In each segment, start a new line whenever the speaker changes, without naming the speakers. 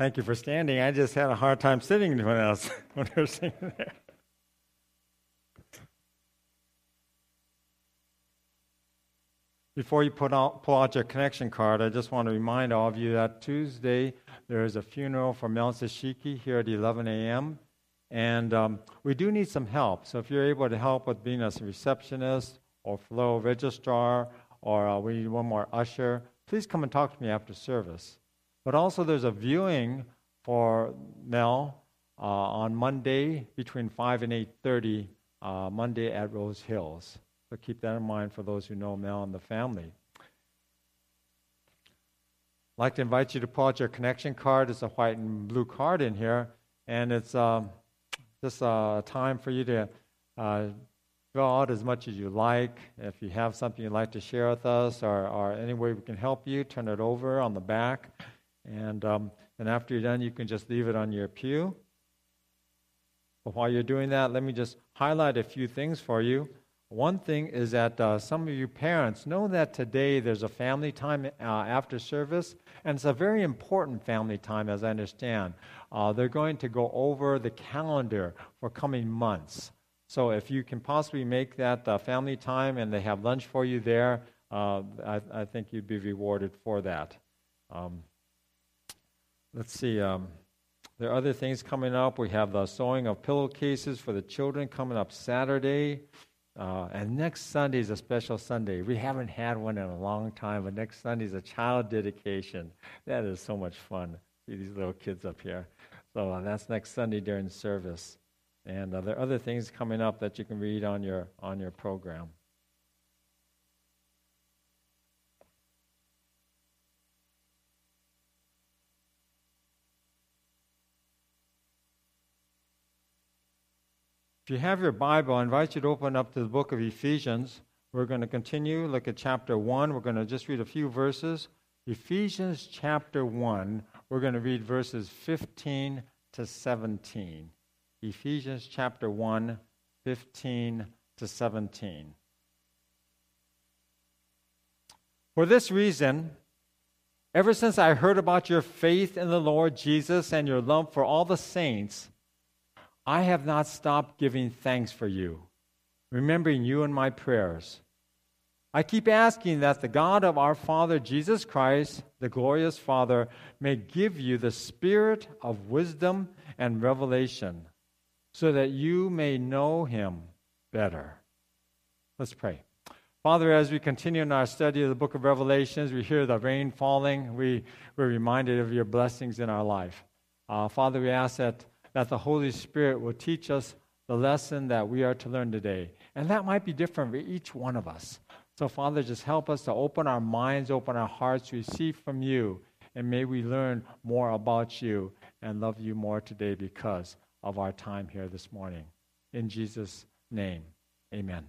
Thank you for standing. I just had a hard time sitting when I was when I was singing there. Before you out, pull out your connection card, I just want to remind all of you that Tuesday there is a funeral for Mel Sashiki here at 11 a.m. And um, we do need some help. So if you're able to help with being a receptionist or flow registrar, or uh, we need one more usher, please come and talk to me after service. But also, there's a viewing for Mel uh, on Monday between 5 and 8:30, uh, Monday at Rose Hills. So keep that in mind for those who know Mel and the family. I'd like to invite you to pull out your connection card. It's a white and blue card in here, and it's um, just a time for you to uh, fill out as much as you like. If you have something you'd like to share with us or, or any way we can help you, turn it over on the back. And, um, and after you're done, you can just leave it on your pew. But while you're doing that, let me just highlight a few things for you. One thing is that uh, some of you parents know that today there's a family time uh, after service, and it's a very important family time, as I understand. Uh, they're going to go over the calendar for coming months. So if you can possibly make that uh, family time and they have lunch for you there, uh, I, I, think you'd be rewarded for that. Um, let's see. Um, there are other things coming up. We have the sewing of pillowcases for the children coming up Saturday. Uh, and next Sunday is a special Sunday. We haven't had one in a long time, but next Sunday is a child dedication. That is so much fun. See these little kids up here. So uh, that's next Sunday during service. And uh, there are other things coming up that you can read on your on your program. If you have your Bible, I invite you to open up to the book of Ephesians. We're going to continue, look at chapter 1. We're going to just read a few verses. Ephesians chapter 1, we're going to read verses 15 to 17. Ephesians chapter 1, 15 to 17. For this reason, ever since I heard about your faith in the Lord Jesus and your love for all the saints, I have not stopped giving thanks for you, remembering you in my prayers. I keep asking that the God of our Father Jesus Christ, the glorious Father, may give you the spirit of wisdom and revelation so that you may know him better. Let's pray. Father, as we continue in our study of the book of Revelations, we hear the rain falling. We, we're reminded of your blessings in our life. Uh, Father, we ask that that the Holy Spirit will teach us the lesson that we are to learn today. And that might be different for each one of us. So, Father, just help us to open our minds, open our hearts receive from you. And may we learn more about you and love you more today because of our time here this morning. In Jesus' name, amen.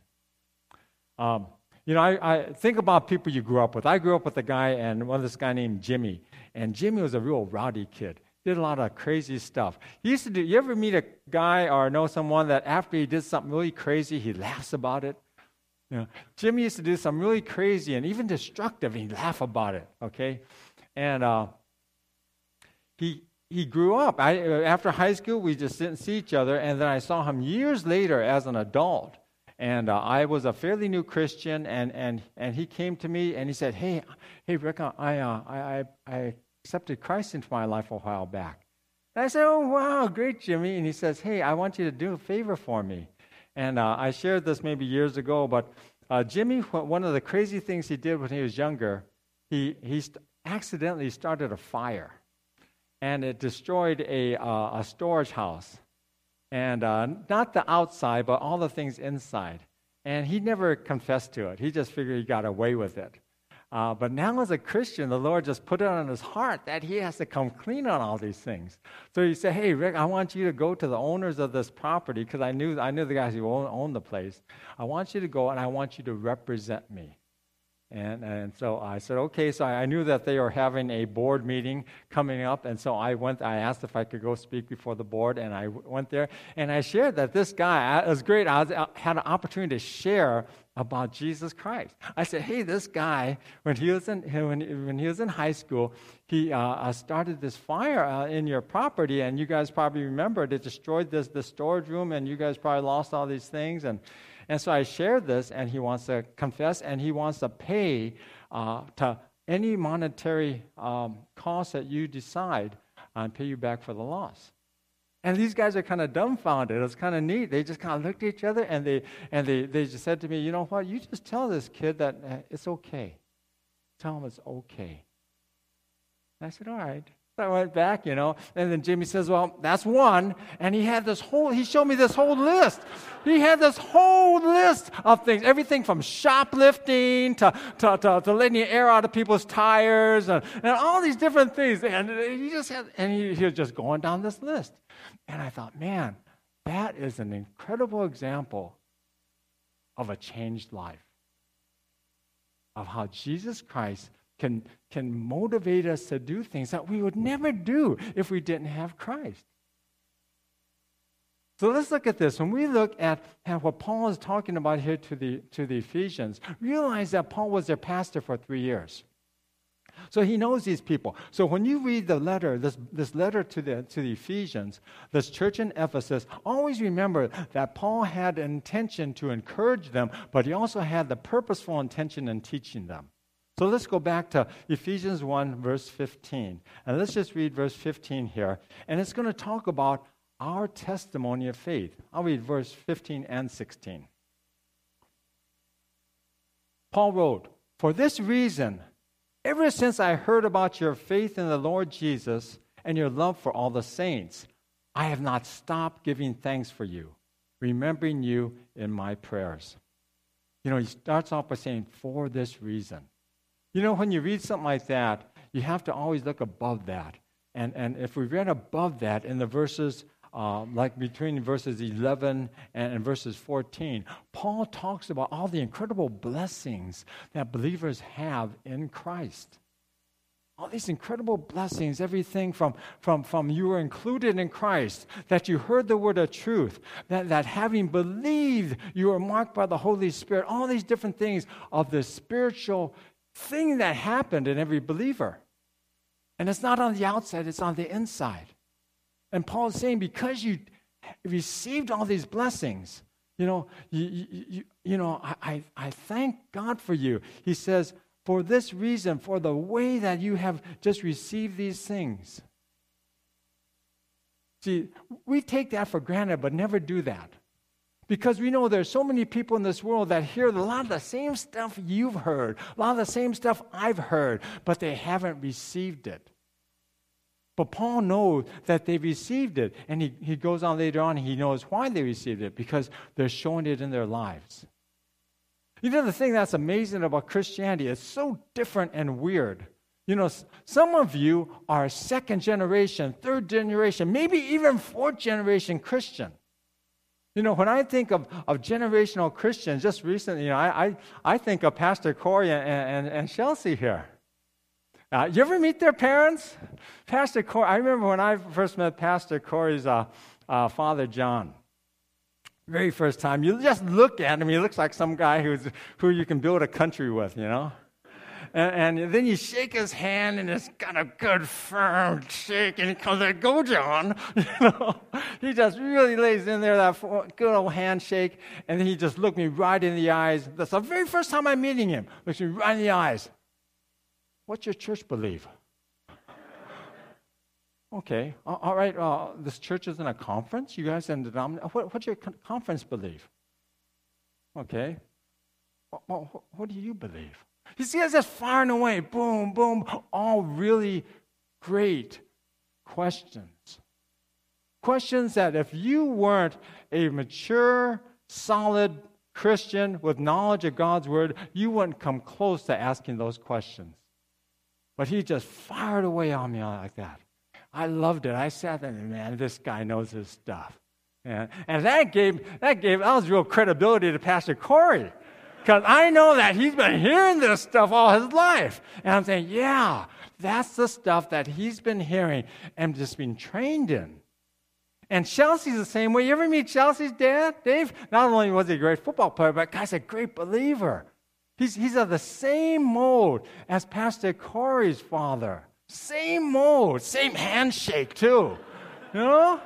Um, you know, I, I, think about people you grew up with. I grew up with a guy, and one of this guy named Jimmy. And Jimmy was a real rowdy kid did a lot of crazy stuff. He used to do, you ever meet a guy or know someone that after he did something really crazy, he laughs about it? You know, Jimmy used to do something really crazy and even destructive, and he'd laugh about it, okay? And uh, he, he grew up. I, after high school, we just didn't see each other, and then I saw him years later as an adult. And uh, I was a fairly new Christian, and, and, and he came to me and he said, Hey, hey Rick, I, uh, I, I, I accepted Christ into my life a while back. And I said, Oh, wow, great, Jimmy. And he says, Hey, I want you to do a favor for me. And uh, I shared this maybe years ago, but uh, Jimmy, one of the crazy things he did when he was younger, he, he st- accidentally started a fire. And it destroyed a, uh, a storage house. And uh, not the outside, but all the things inside. And he never confessed to it. He just figured he got away with it. Uh, but now, as a Christian, the Lord just put it on his heart that he has to come clean on all these things. So he said, "Hey, Rick, I want you to go to the owners of this property because I knew I knew the guys who own, owned the place. I want you to go and I want you to represent me." And, and so I said, okay. So I knew that they were having a board meeting coming up. And so I went, I asked if I could go speak before the board. And I went there and I shared that this guy, it was great. I, I had an opportunity to share about Jesus Christ. I said, hey, this guy, when he was in, when, when he was in high school, he uh, uh, started this fire uh, in your property. And you guys probably remember. It destroyed this, the storage room. And you guys probably lost all these things. And and so I shared this, and he wants to confess and he wants to pay uh, to any monetary um, cost that you decide and pay you back for the loss. And these guys are kind of dumbfounded. It was kind of neat. They just kind of looked at each other and they, and they, they just said to me, You know what? You just tell this kid that uh, it's okay. Tell him it's okay. And I said, All right. I went back, you know, and then Jimmy says, Well, that's one. And he had this whole, he showed me this whole list. He had this whole list of things, everything from shoplifting to, to, to, to letting the air out of people's tires and, and all these different things. And he just had, and he, he was just going down this list. And I thought, man, that is an incredible example of a changed life, of how Jesus Christ can, can motivate us to do things that we would never do if we didn't have Christ. So let's look at this. When we look at, at what Paul is talking about here to the, to the Ephesians, realize that Paul was their pastor for three years. So he knows these people. So when you read the letter, this, this letter to the, to the Ephesians, this church in Ephesus, always remember that Paul had an intention to encourage them, but he also had the purposeful intention in teaching them. So let's go back to Ephesians 1, verse 15. And let's just read verse 15 here. And it's going to talk about our testimony of faith. I'll read verse 15 and 16. Paul wrote, For this reason, ever since I heard about your faith in the Lord Jesus and your love for all the saints, I have not stopped giving thanks for you, remembering you in my prayers. You know, he starts off by saying, For this reason. You know, when you read something like that, you have to always look above that. And, and if we read above that in the verses, uh, like between verses 11 and, and verses 14, Paul talks about all the incredible blessings that believers have in Christ all these incredible blessings everything from, from, from you were included in christ that you heard the word of truth that, that having believed you were marked by the holy spirit all these different things of the spiritual thing that happened in every believer. And it's not on the outside, it's on the inside. And Paul is saying, because you received all these blessings, you know, you, you, you know I, I thank God for you. He says, for this reason, for the way that you have just received these things. See, we take that for granted, but never do that. Because we know there's so many people in this world that hear a lot of the same stuff you've heard, a lot of the same stuff I've heard, but they haven't received it. But Paul knows that they received it. And he, he goes on later on, he knows why they received it, because they're showing it in their lives. You know, the thing that's amazing about Christianity, it's so different and weird. You know, some of you are second generation, third generation, maybe even fourth generation Christian. You know, when I think of, of generational Christians, just recently, you know, I, I, I think of Pastor Corey and, and, and Chelsea here. Uh, you ever meet their parents? Pastor Corey, I remember when I first met Pastor Corey's uh, uh, father, John. Very first time, you just look at him, he looks like some guy who's, who you can build a country with, you know? And, then you shake his hand, and it's got a good firm shake, and he comes like, "Go, John!" You know, he just really lays in there that good old handshake, and then he just looked me right in the eyes. That's the very first time I'm meeting him. Looks me right in the eyes. What's your church believe? okay, all right. Uh, this church is in a conference. You guys in the denomination. What, what's your conference believe? Okay. What, what do you believe? You see us just firing away, boom, boom, all really great questions. Questions that if you weren't a mature, solid Christian with knowledge of God's word, you wouldn't come close to asking those questions. But he just fired away on me like that. I loved it. I sat there and man, this guy knows his stuff. And, and that gave that gave that was real credibility to Pastor Corey. Because I know that he's been hearing this stuff all his life. And I'm saying, yeah, that's the stuff that he's been hearing and just been trained in. And Chelsea's the same way. You ever meet Chelsea's dad, Dave? Not only was he a great football player, but guy's a great believer. He's, he's of the same mold as Pastor Corey's father. Same mold, same handshake, too. You know?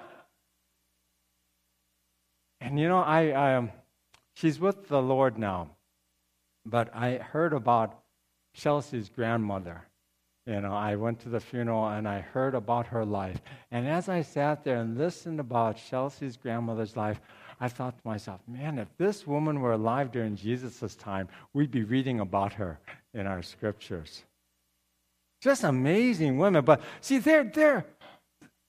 And you know, I, I um, she's with the Lord now. But I heard about Chelsea's grandmother. You know, I went to the funeral and I heard about her life. And as I sat there and listened about Chelsea's grandmother's life, I thought to myself, man, if this woman were alive during Jesus' time, we'd be reading about her in our scriptures. Just amazing women. But see, they're, they're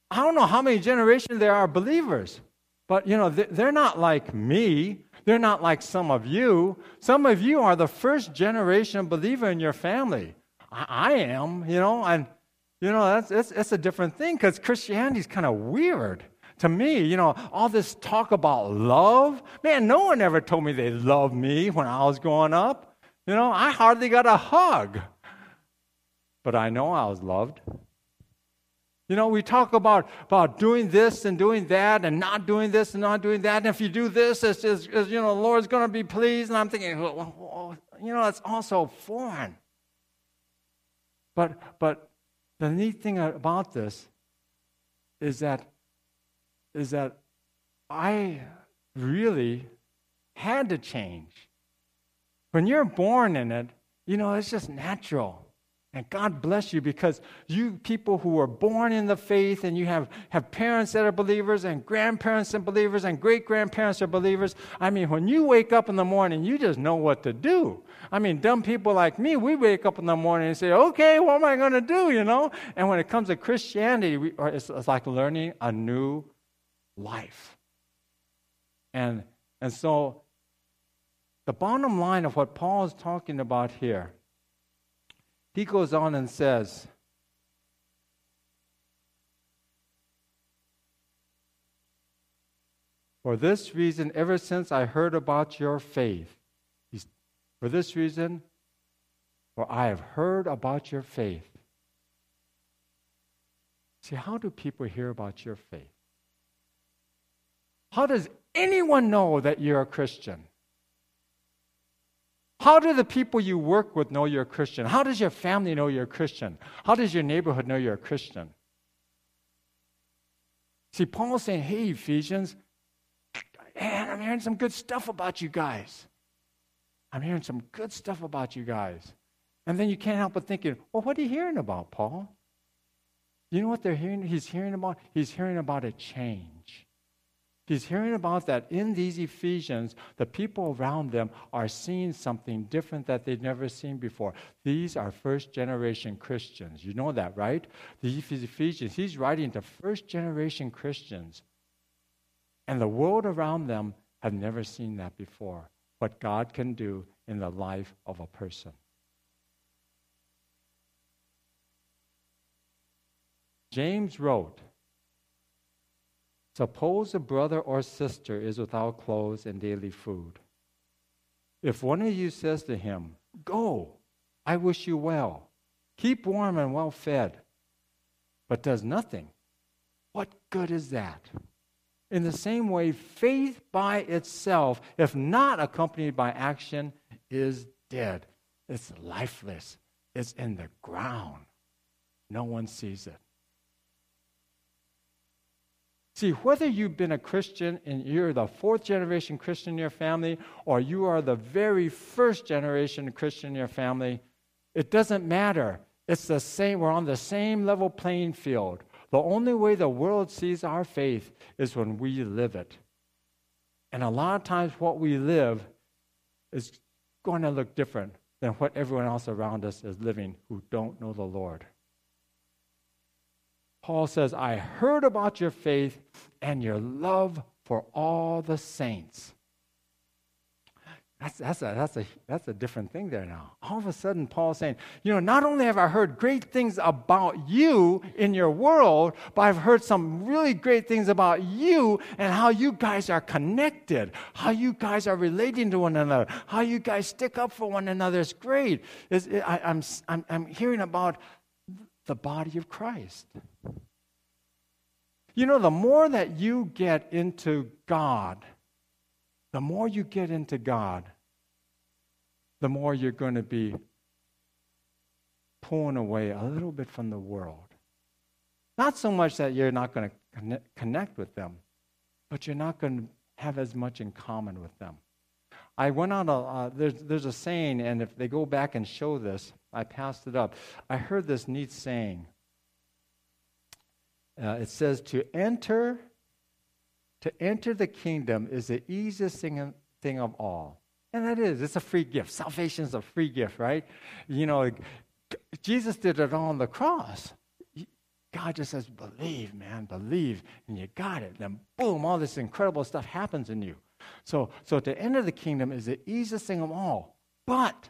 I don't know how many generations there are believers, but you know, they're not like me. They're not like some of you. Some of you are the first generation believer in your family. I, I am, you know, and you know, that's it's, it's a different thing because Christianity is kind of weird to me, you know, all this talk about love, man, no one ever told me they loved me when I was growing up. You know, I hardly got a hug. But I know I was loved. You know, we talk about, about doing this and doing that and not doing this and not doing that. And if you do this, it's you know, the Lord's going to be pleased. And I'm thinking, well, you know, it's also foreign. But, but the neat thing about this is that is that I really had to change. When you're born in it, you know, it's just natural. And God bless you because you people who are born in the faith and you have, have parents that are believers and grandparents and believers and great grandparents are believers. I mean, when you wake up in the morning, you just know what to do. I mean, dumb people like me, we wake up in the morning and say, okay, what am I going to do, you know? And when it comes to Christianity, we, uh, it's, it's like learning a new life. And, and so, the bottom line of what Paul is talking about here, he goes on and says, For this reason, ever since I heard about your faith, for this reason, for I have heard about your faith. See, how do people hear about your faith? How does anyone know that you're a Christian? How do the people you work with know you're a Christian? How does your family know you're a Christian? How does your neighborhood know you're a Christian? See, Paul's saying, hey, Ephesians, man, I'm hearing some good stuff about you guys. I'm hearing some good stuff about you guys. And then you can't help but thinking, well, what are you hearing about, Paul? You know what they're hearing? He's hearing about? He's hearing about a change. He's hearing about that in these Ephesians, the people around them are seeing something different that they've never seen before. These are first generation Christians. You know that, right? The Ephesians, he's writing to first generation Christians. And the world around them have never seen that before. What God can do in the life of a person. James wrote, Suppose a brother or sister is without clothes and daily food. If one of you says to him, Go, I wish you well, keep warm and well fed, but does nothing, what good is that? In the same way, faith by itself, if not accompanied by action, is dead. It's lifeless. It's in the ground. No one sees it. See, whether you've been a Christian and you're the fourth generation Christian in your family, or you are the very first generation Christian in your family, it doesn't matter. It's the same, we're on the same level playing field. The only way the world sees our faith is when we live it. And a lot of times, what we live is going to look different than what everyone else around us is living who don't know the Lord. Paul says, I heard about your faith and your love for all the saints. That's, that's, a, that's, a, that's a different thing there now. All of a sudden, Paul's saying, you know, not only have I heard great things about you in your world, but I've heard some really great things about you and how you guys are connected, how you guys are relating to one another, how you guys stick up for one another. It's great. It's, it, I, I'm, I'm, I'm hearing about the body of Christ. You know, the more that you get into God, the more you get into God, the more you're going to be pulling away a little bit from the world. Not so much that you're not going to connect with them, but you're not going to have as much in common with them. I went on a, uh, there's, there's a saying, and if they go back and show this, I passed it up. I heard this neat saying. Uh, it says, To enter to enter the kingdom is the easiest thing, thing of all. And that is, it's a free gift. Salvation is a free gift, right? You know, Jesus did it all on the cross. God just says, believe, man, believe, and you got it. Then boom, all this incredible stuff happens in you. So, so to enter the kingdom is the easiest thing of all. But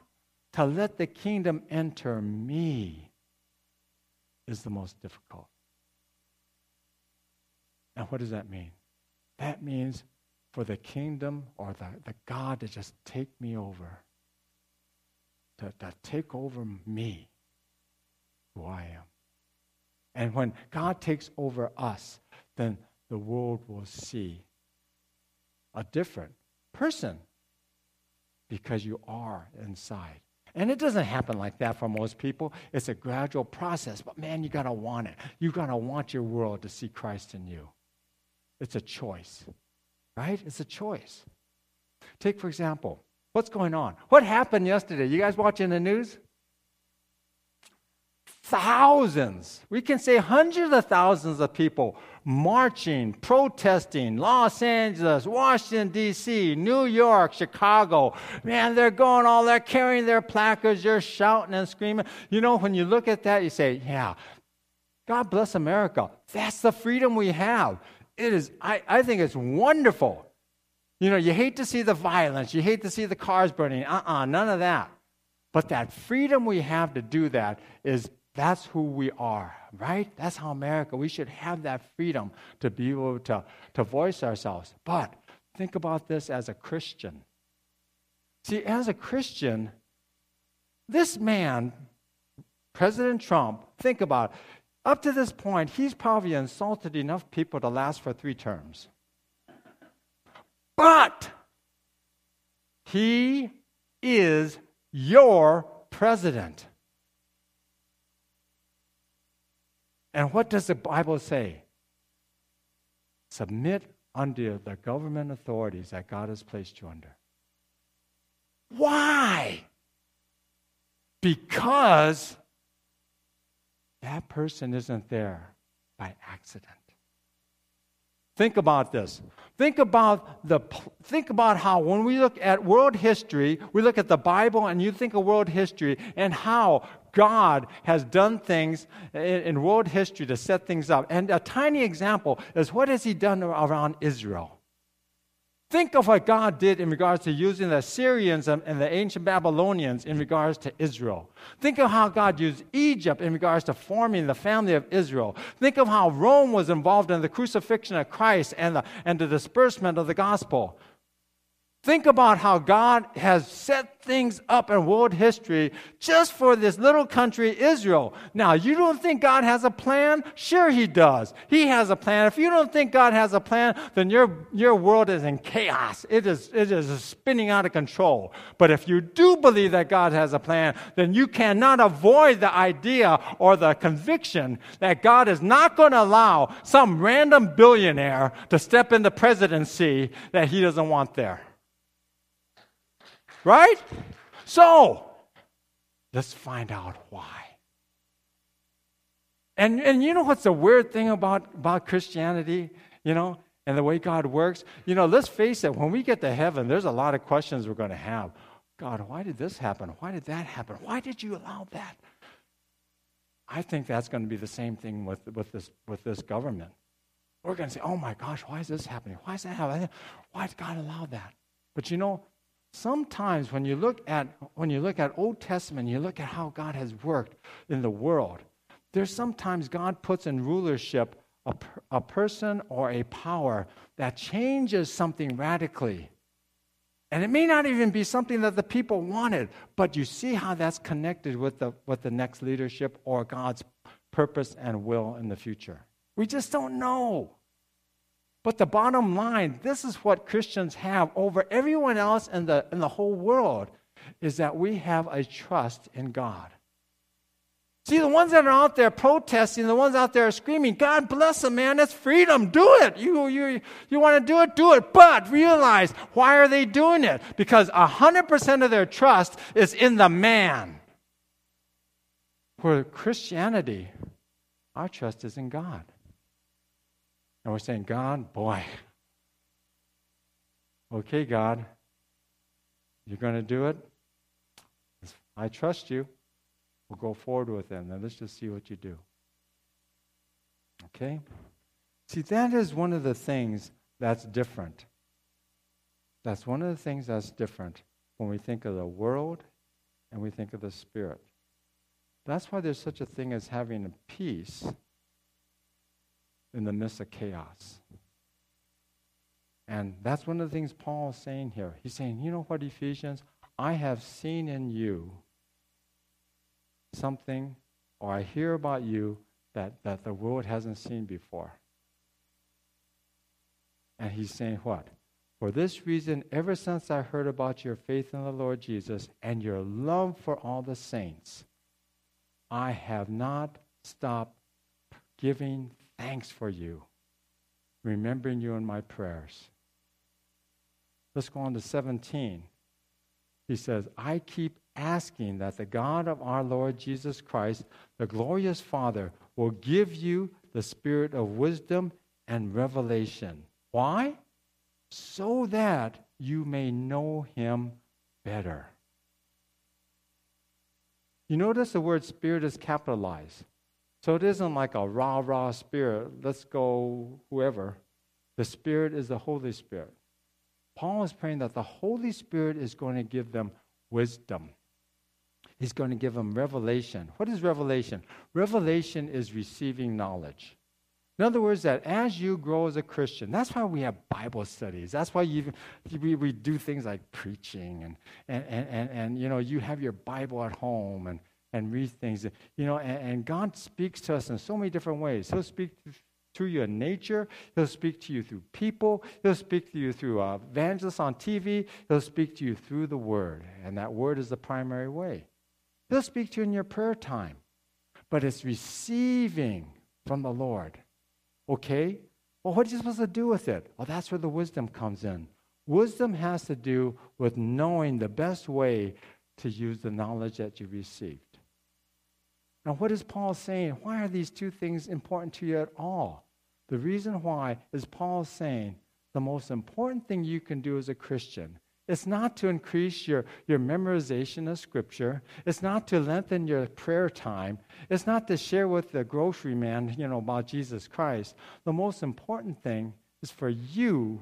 to let the kingdom enter me is the most difficult. Now, what does that mean? That means for the kingdom or the, the God to just take me over, to, to take over me, who I am. And when God takes over us, then the world will see a different person because you are inside. And it doesn't happen like that for most people. It's a gradual process, but man, you got to want it. You got to want your world to see Christ in you. It's a choice, right? It's a choice. Take, for example, what's going on? What happened yesterday? You guys watching the news? Thousands, we can say hundreds of thousands of people marching, protesting, Los Angeles, Washington, D.C., New York, Chicago. Man, they're going all, they're carrying their placards, they're shouting and screaming. You know, when you look at that, you say, yeah, God bless America. That's the freedom we have it is, I, I think it's wonderful. You know, you hate to see the violence, you hate to see the cars burning. Uh uh-uh, uh none of that. But that freedom we have to do that is that's who we are, right? That's how America, we should have that freedom to be able to, to voice ourselves. But think about this as a Christian. See, as a Christian, this man, President Trump, think about it. Up to this point, he's probably insulted enough people to last for three terms. But he is your president. And what does the Bible say? Submit under the government authorities that God has placed you under. Why? Because that person isn't there by accident. Think about this. Think about the think about how when we look at world history, we look at the Bible and you think of world history and how God has done things in, world history to set things up. And a tiny example is what has he done around Israel? Think of what God did in regards to using the Assyrians and the ancient Babylonians in regards to Israel. Think of how God used Egypt in regards to forming the family of Israel. Think of how Rome was involved in the crucifixion of Christ and the, and the disbursement of the gospel. Think about how God has set things up in world history just for this little country, Israel. Now, you don't think God has a plan? Sure, He does. He has a plan. If you don't think God has a plan, then your, your world is in chaos. It is, it is spinning out of control. But if you do believe that God has a plan, then you cannot avoid the idea or the conviction that God is not going to allow some random billionaire to step into presidency that He doesn't want there. Right? So, let's find out why. And, and you know what's the weird thing about, about Christianity, you know, and the way God works? You know, let's face it, when we get to heaven, there's a lot of questions we're going to have. God, why did this happen? Why did that happen? Why did you allow that? I think that's going to be the same thing with, with, this, with this government. We're going to say, oh my gosh, why is this happening? Why is that happening? Why did God allow that? But you know, sometimes when you look at when you look at Old Testament, you look at how God has worked in the world. There's sometimes God puts in rulership a, a person or a power that changes something radically. And it may not even be something that the people wanted, but you see how that's connected with the, with the next leadership or God's purpose and will in the future. We just don't know. But the bottom line, this is what Christians have over everyone else in the, in the whole world, is that we have a trust in God. See, the ones that are out there protesting, the ones out there screaming, God bless them, man, that's freedom. Do it. You, you, you want to do it? Do it. But realize, why are they doing it? Because 100% of their trust is in the man. For Christianity, our trust is in God. And we're saying, God, boy, okay, God, you're going to do it? I trust you. We'll go forward with them. Now let's just see what you do. Okay? See, that is one of the things that's different. That's one of the things that's different when we think of the world and we think of the spirit. That's why there's such a thing as having a peace in the midst of chaos. And that's one of the things Paul is saying here. He's saying, you know what, Ephesians? I have seen in you something or I hear about you that, that the world hasn't seen before. And he's saying what? For this reason, ever since I heard about your faith in the Lord Jesus and your love for all the saints, I have not stopped giving thanks for you, remembering you in my prayers. Let's go on to 17. He says, I keep asking that the God of our Lord Jesus Christ, the glorious Father, will give you the spirit of wisdom and revelation. Why? So that you may know him better. You notice the word spirit is capitalized. So it isn't like a rah rah spirit, let's go whoever. The Spirit is the Holy Spirit. Paul is praying that the Holy Spirit is going to give them wisdom. He's going to give them revelation. What is revelation? Revelation is receiving knowledge. In other words, that as you grow as a Christian, that's why we have Bible studies. That's why you, we, we do things like preaching and, and, and, and, and, you know, you have your Bible at home and, and read things. You know, and, and God speaks to us in so many different ways. He'll speak to you in nature. He'll speak to you through people. He'll speak to you through uh, evangelists on TV. He'll speak to you through the Word. And that Word is the primary way. He'll speak to you in your prayer time, but it's receiving from the Lord. Okay? Well, what are you supposed to do with it? Well, that's where the wisdom comes in. Wisdom has to do with knowing the best way to use the knowledge that you received. Now, what is Paul saying? Why are these two things important to you at all? The reason why is Paul saying the most important thing you can do as a Christian it's not to increase your, your memorization of Scripture. It's not to lengthen your prayer time. It's not to share with the grocery man, you know, about Jesus Christ. The most important thing is for you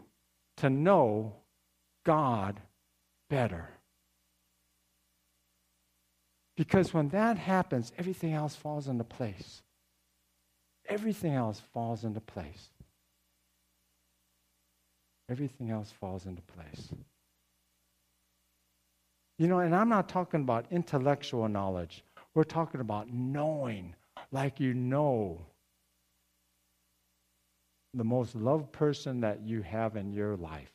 to know God better. Because when that happens, everything else falls into place. Everything else falls into place. Everything else falls into place. You know, and I'm not talking about intellectual knowledge. We're talking about knowing, like you know the most loved person that you have in your life.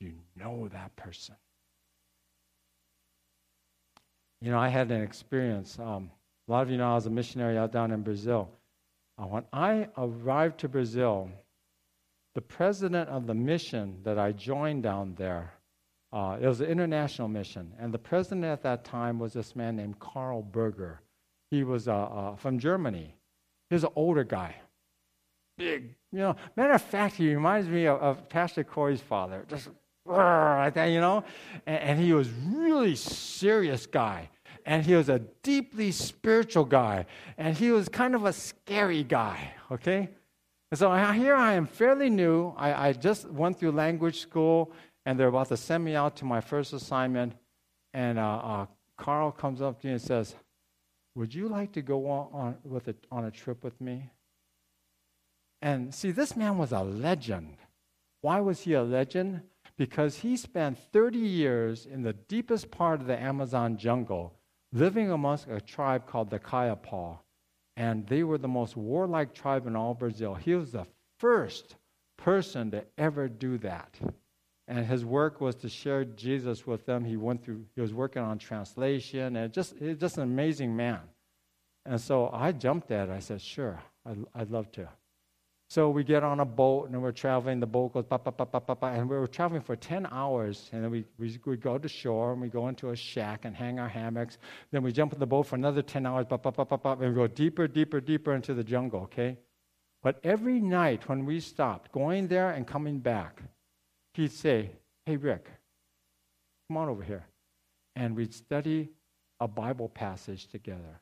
You know that person. You know, I had an experience. Um, a lot of you know I was a missionary out down in Brazil. Uh, when I arrived to Brazil, the president of the mission that I joined down there uh, it was an international mission, and the president at that time was this man named Karl Berger. He was uh, uh, from Germany. He was an older guy, big. You know, matter of fact, he reminds me of, of Pastor Corey's father, just like that, you know. And, and he was really serious guy, and he was a deeply spiritual guy, and he was kind of a scary guy. Okay. And so here I am, fairly new. I, I just went through language school and they're about to send me out to my first assignment. And uh, uh, Carl comes up to me and says, Would you like to go on, on, with a, on a trip with me? And see, this man was a legend. Why was he a legend? Because he spent 30 years in the deepest part of the Amazon jungle, living amongst a tribe called the Kayapo. And they were the most warlike tribe in all Brazil. He was the first person to ever do that. And his work was to share Jesus with them. He went through, he was working on translation, and just, just an amazing man. And so I jumped at it. I said, sure, I'd, I'd love to. So we get on a boat and we're traveling. The boat goes, ba, ba, ba, ba, ba, ba, and we were traveling for 10 hours. And then we, we, we go to shore and we go into a shack and hang our hammocks. Then we jump in the boat for another 10 hours, ba, ba, ba, ba, ba, and we go deeper, deeper, deeper into the jungle, okay? But every night when we stopped, going there and coming back, he'd say, Hey, Rick, come on over here. And we'd study a Bible passage together.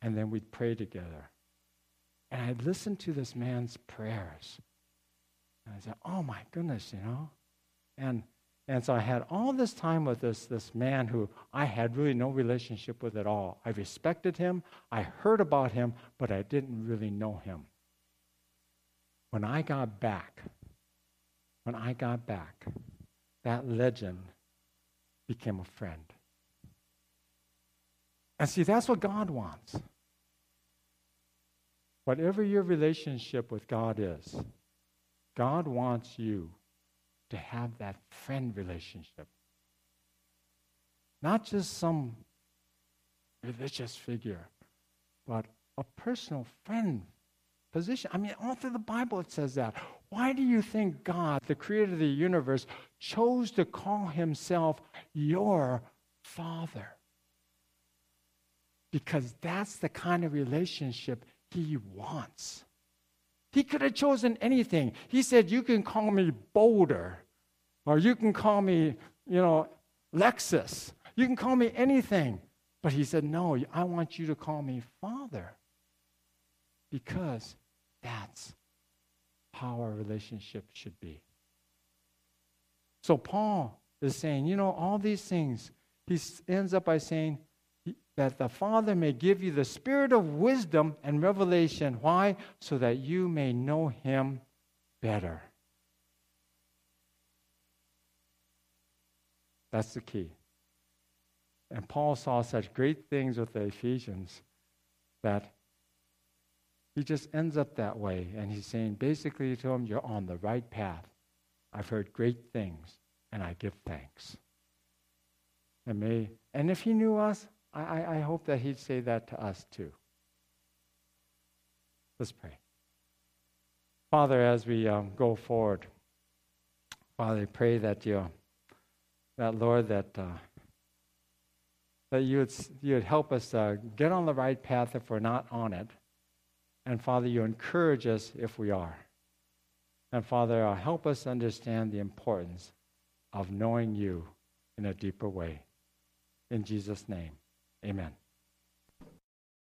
And then we'd pray together. And I listened to this man's prayers. And I said, Oh my goodness, you know? And and so I had all this time with this, this man who I had really no relationship with at all. I respected him, I heard about him, but I didn't really know him. When I got back, when I got back, that legend became a friend. And see, that's what God wants. Whatever your relationship with God is, God wants you to have that friend relationship. Not just some religious figure, but a personal friend position. I mean, all through the Bible it says that. Why do you think God, the creator of the universe, chose to call himself your father? Because that's the kind of relationship he wants. He could have chosen anything. He said, You can call me Boulder, or you can call me, you know, Lexus. You can call me anything. But he said, No, I want you to call me Father. Because that's how our relationship should be. So Paul is saying, you know, all these things, he ends up by saying, that the Father may give you the spirit of wisdom and revelation. Why? So that you may know Him better. That's the key. And Paul saw such great things with the Ephesians that he just ends up that way. And he's saying basically to them, You're on the right path. I've heard great things, and I give thanks. And, may, and if he knew us, I, I hope that he'd say that to us too. Let's pray. Father, as we um, go forward, Father, I pray that you, that Lord, that uh, that you would you would help us uh, get on the right path if we're not on it, and Father, you encourage us if we are, and Father, uh, help us understand the importance of knowing you in a deeper way. In Jesus' name. Amen.